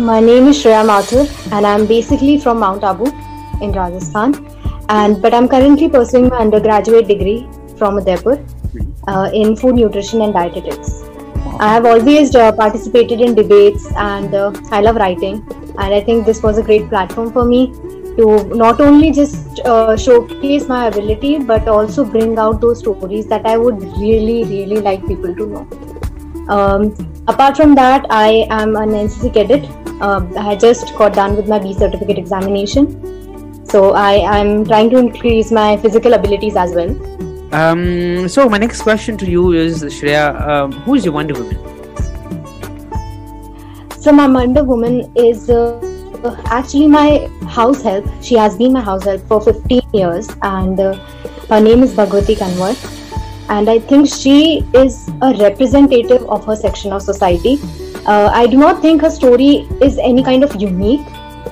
My name is Shreya Mathur, and I'm basically from Mount Abu in Rajasthan. And but I'm currently pursuing my undergraduate degree from Udaipur uh, in food nutrition and dietetics. I have always uh, participated in debates, and uh, I love writing. And I think this was a great platform for me to not only just uh, showcase my ability, but also bring out those stories that I would really, really like people to know. Um, apart from that, I am an NCC cadet. Uh, I just got done with my B certificate examination. So I am trying to increase my physical abilities as well. Um, so my next question to you is Shreya, um, who is your Wonder Woman? So my Wonder Woman is uh, actually my house help. She has been my house help for 15 years, and uh, her name is Bhagwati Kanwar. And I think she is a representative of her section of society. Uh, I do not think her story is any kind of unique,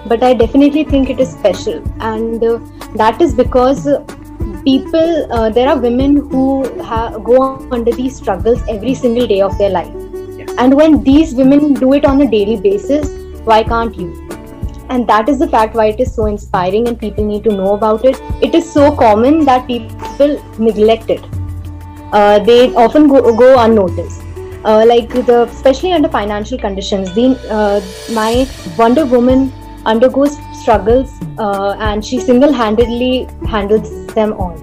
but I definitely think it is special, and uh, that is because people, uh, there are women who ha- go under these struggles every single day of their life. And when these women do it on a daily basis, why can't you? And that is the fact why it is so inspiring and people need to know about it. It is so common that people neglect it. Uh, they often go, go unnoticed. Uh, like the especially under financial conditions, the uh, my Wonder Woman undergoes struggles uh, and she single-handedly handles them all.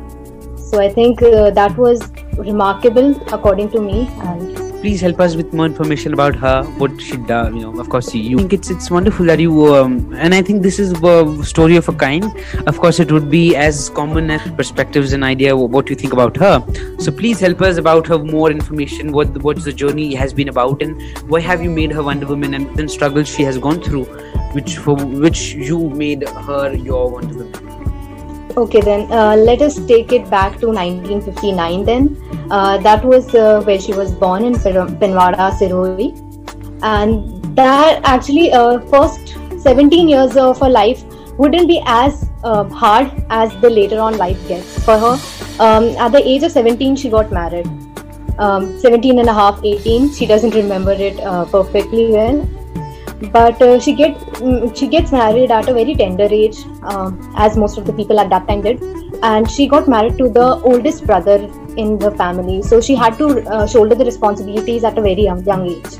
So I think uh, that was remarkable according to me and please help us with more information about her what she does you know of course you think it's it's wonderful that you um, and i think this is a story of a kind. Of course it would be as common as perspectives and idea what you think about her. So please help us about her more information what what the journey has been about and why have you made her wonder woman and the struggles she has gone through which for which you made her your wonder woman? Okay, then uh, let us take it back to 1959. Then uh, that was uh, where she was born in Pindwara, Sirohi, and that actually uh, first 17 years of her life wouldn't be as uh, hard as the later on life gets for her. Um, at the age of 17, she got married. Um, 17 and a half, 18. She doesn't remember it uh, perfectly well but uh, she get mm, she gets married at a very tender age um, as most of the people at that time did and she got married to the oldest brother in the family. So she had to uh, shoulder the responsibilities at a very young, young age.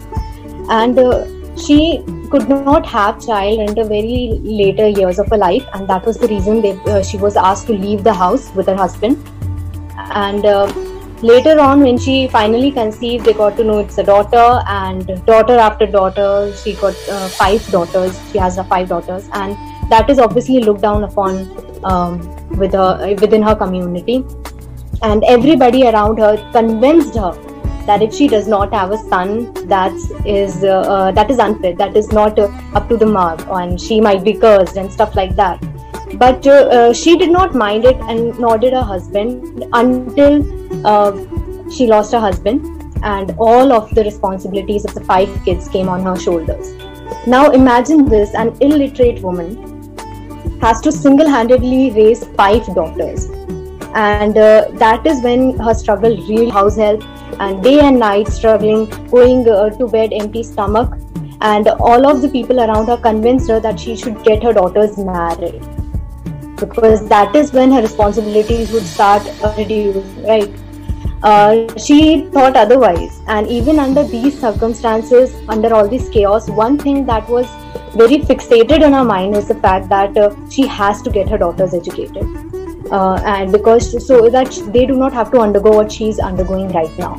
And uh, she could not have child in the very later years of her life and that was the reason they, uh, she was asked to leave the house with her husband. And uh, later on when she finally conceived they got to know it's a daughter and daughter after daughter she got uh, five daughters. She has five daughters. And that is obviously looked down upon um, with her within her community and everybody around her convinced her that if she does not have a son that is uh, uh, that is unfit that is not uh, up to the mark and she might be cursed and stuff like that. But uh, uh, she did not mind it and nor did her husband until uh, she lost her husband and all of the responsibilities of the five kids came on her shoulders. Now imagine this an illiterate woman has to single-handedly raise five daughters and uh, that is when her struggle really house help and day and night struggling going uh, to bed empty stomach. And all of the people around her convinced her that she should get her daughters married because that is when her responsibilities would start reducing, right? Uh, she thought otherwise, and even under these circumstances, under all this chaos, one thing that was very fixated in her mind was the fact that uh, she has to get her daughters educated, uh, and because so that they do not have to undergo what she's undergoing right now.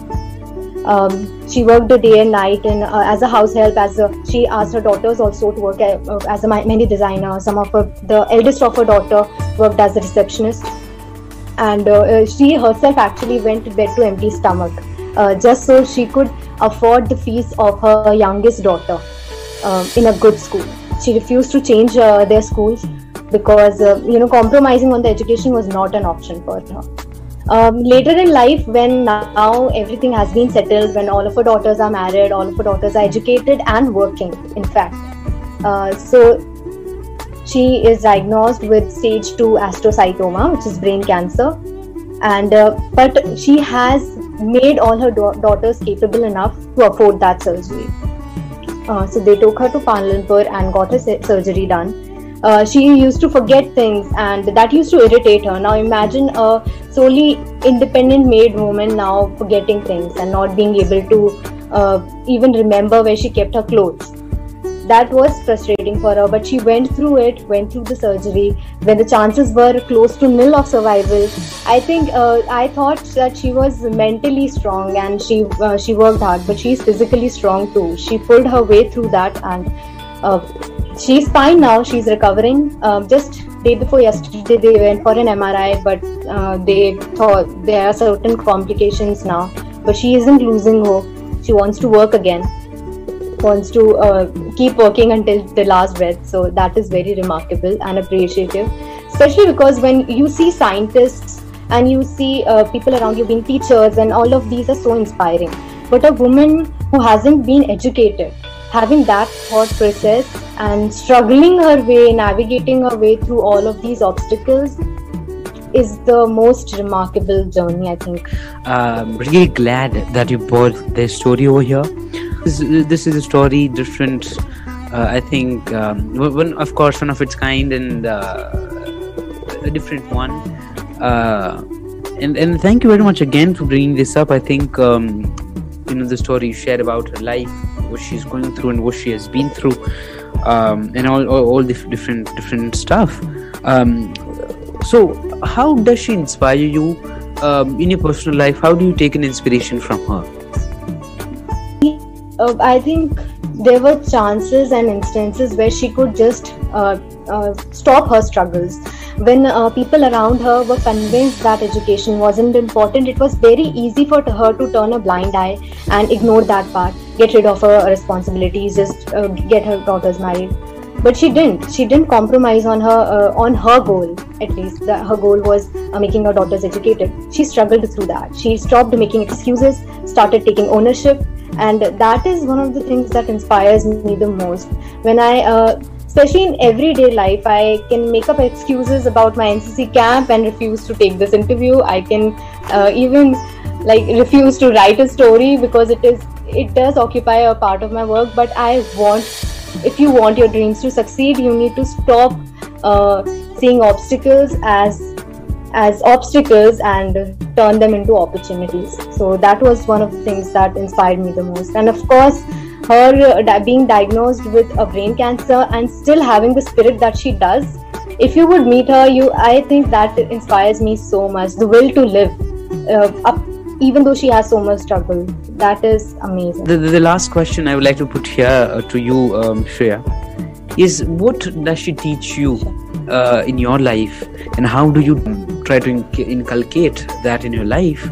Um, she worked the day and night and uh, as a house help as a, she asked her daughters also to work as, uh, as a mehndi designer some of her the eldest of her daughter worked as a receptionist. And uh, uh, she herself actually went to bed to empty stomach uh, just so she could afford the fees of her youngest daughter um, in a good school. She refused to change uh, their schools because you know compromising on the education was not an option for her um, later in life, when now everything has been settled, when all of her daughters are married, all of her daughters are educated and working, in fact. Uh, so she is diagnosed with stage 2 astrocytoma, which is brain cancer. And uh, but she has made all her da- daughters capable enough to afford that surgery. Uh, so they took her to Palampur and got her surgery done. Uh, she used to forget things and that used to irritate her. Now imagine a solely independent made woman now forgetting things and not being able to uh, even remember where she kept her clothes. That was frustrating for her but she went through it went through the surgery. When the chances were close to nil of survival i think uh, i thought that she was mentally strong and she uh, she worked hard but she's physically strong too. She pulled her way through that and uh, she's fine now. She's recovering. Um, just day before yesterday they went for an mri but uh, they thought there are certain complications now. But she isn't losing hope. She wants to work again. Wants to uh, keep working until the last breath. So that is very remarkable and appreciative, especially because when you see scientists and you see uh, people around you being teachers, and all of these are so inspiring. But a woman who hasn't been educated, having that thought process and struggling her way, navigating her way through all of these obstacles is the most remarkable journey, I think. I'm really glad that you brought this story over here. This, this is a story different uh, i think um, one of course one of its kind and uh, a different one. Uh, and and thank you very much again for bringing this up. I think um, you know the story you shared about her life what she's going through and what she has been through um, and all, all, all different different stuff. Um, so how does she inspire you um, in your personal life? How do you take an inspiration from her? Uh, I think there were chances and instances where she could just uh, uh, stop her struggles. When uh, people around her were convinced that education wasn't important, it was very easy for her to turn a blind eye and ignore that part, get rid of her responsibilities, just uh, get her daughters married. But she didn't. She didn't compromise on her uh, on her goal. At least the, her goal was making her daughters educated. She struggled through that. She stopped making excuses, started taking ownership, and that is one of the things that inspires me the most when i uh, especially in everyday life i can make up excuses about my ncc camp and refuse to take this interview i can uh, even like refuse to write a story because it is it does occupy a part of my work but i want if you want your dreams to succeed you need to stop uh, seeing obstacles as as obstacles and turn them into opportunities. So that was one of the things that inspired me the most. And of course, her uh, being diagnosed with a brain cancer and still having the spirit that she does. If you would meet her, you I think that inspires me so much. The will to live, uh, up, even though she has so much struggle. That is amazing. The, the last question I would like to put here uh, to you, um, Shreya, is what does she teach you uh, in your life, and how do you try to inculcate that in your life?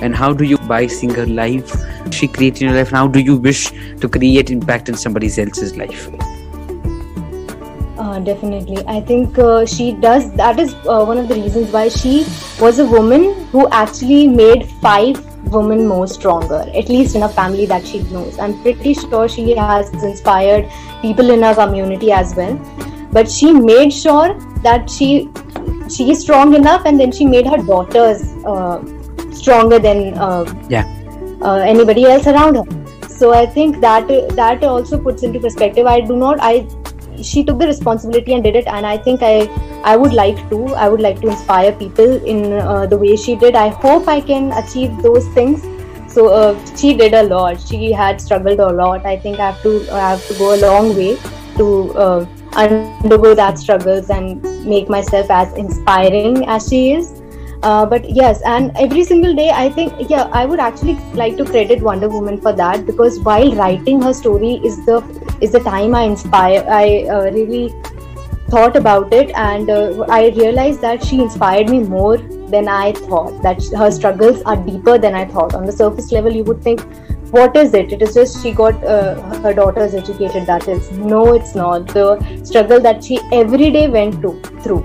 And how do you by seeing her life she creates in your life? And how do you wish to create impact in somebody else's life? Uh, definitely. I think uh, she does that is uh, one of the reasons why she was a woman who actually made five women more stronger at least in a family that she knows. I'm pretty sure she has inspired people in her community as well. But she made sure that she she is strong enough and then she made her daughters uh, stronger than uh, yeah. uh, anybody else around her. So i think that that also puts into perspective. I do not i she took the responsibility and did it and i think i i would like to i would like to inspire people in uh, the way she did. I hope i can achieve those things. So uh, she did a lot. She had struggled a lot. I think i have to i have to go a long way to uh, undergo that struggles and make myself as inspiring as she is. Uh, but yes and every single day i think yeah i would actually like to credit wonder woman for that because while writing her story is the is the time i inspire i uh, really thought about it and uh, i realized that she inspired me more than i thought that her struggles are deeper than i thought. On the surface level you would think what is it? It is just she got uh, her daughters educated that is. No it's not. The struggle that she every day went to through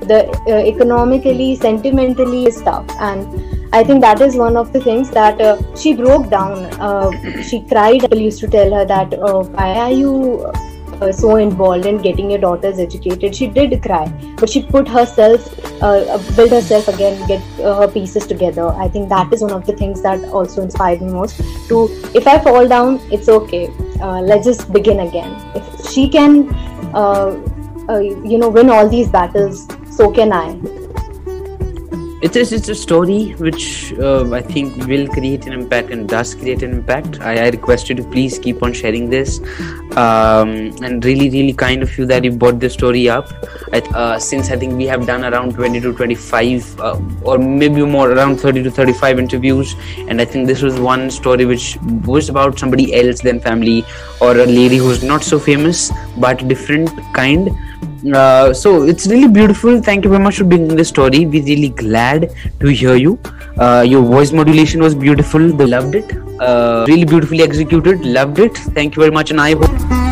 the uh, economically sentimentally stuff and i think that is one of the things that uh, she broke down. Uh, she cried. People used to tell her that oh, why are you uh, so involved in getting your daughters educated. She did cry, but she put herself, uh, uh built herself again, get uh, her pieces together. I think that is one of the things that also inspired me most. To if I fall down, it's okay. uh, let's just begin again. If she can, you know, win all these battles, so can I it is it's a story which uh, I think will create an impact and does create an impact. I, I request you to please keep on sharing this, um, and really really kind of you that you brought this story up. Uh, since I think we have done around 20 to 25, uh, or maybe more around 30 to 35 interviews, and I think this was one story which was about somebody else than family or a lady who's not so famous but different kind uh, so it's really beautiful. Thank you very much for bringing the story. We're really glad to hear you. Uh, your voice modulation was beautiful. They loved it. Uh, really beautifully executed. Loved it. Thank you very much, and I hope.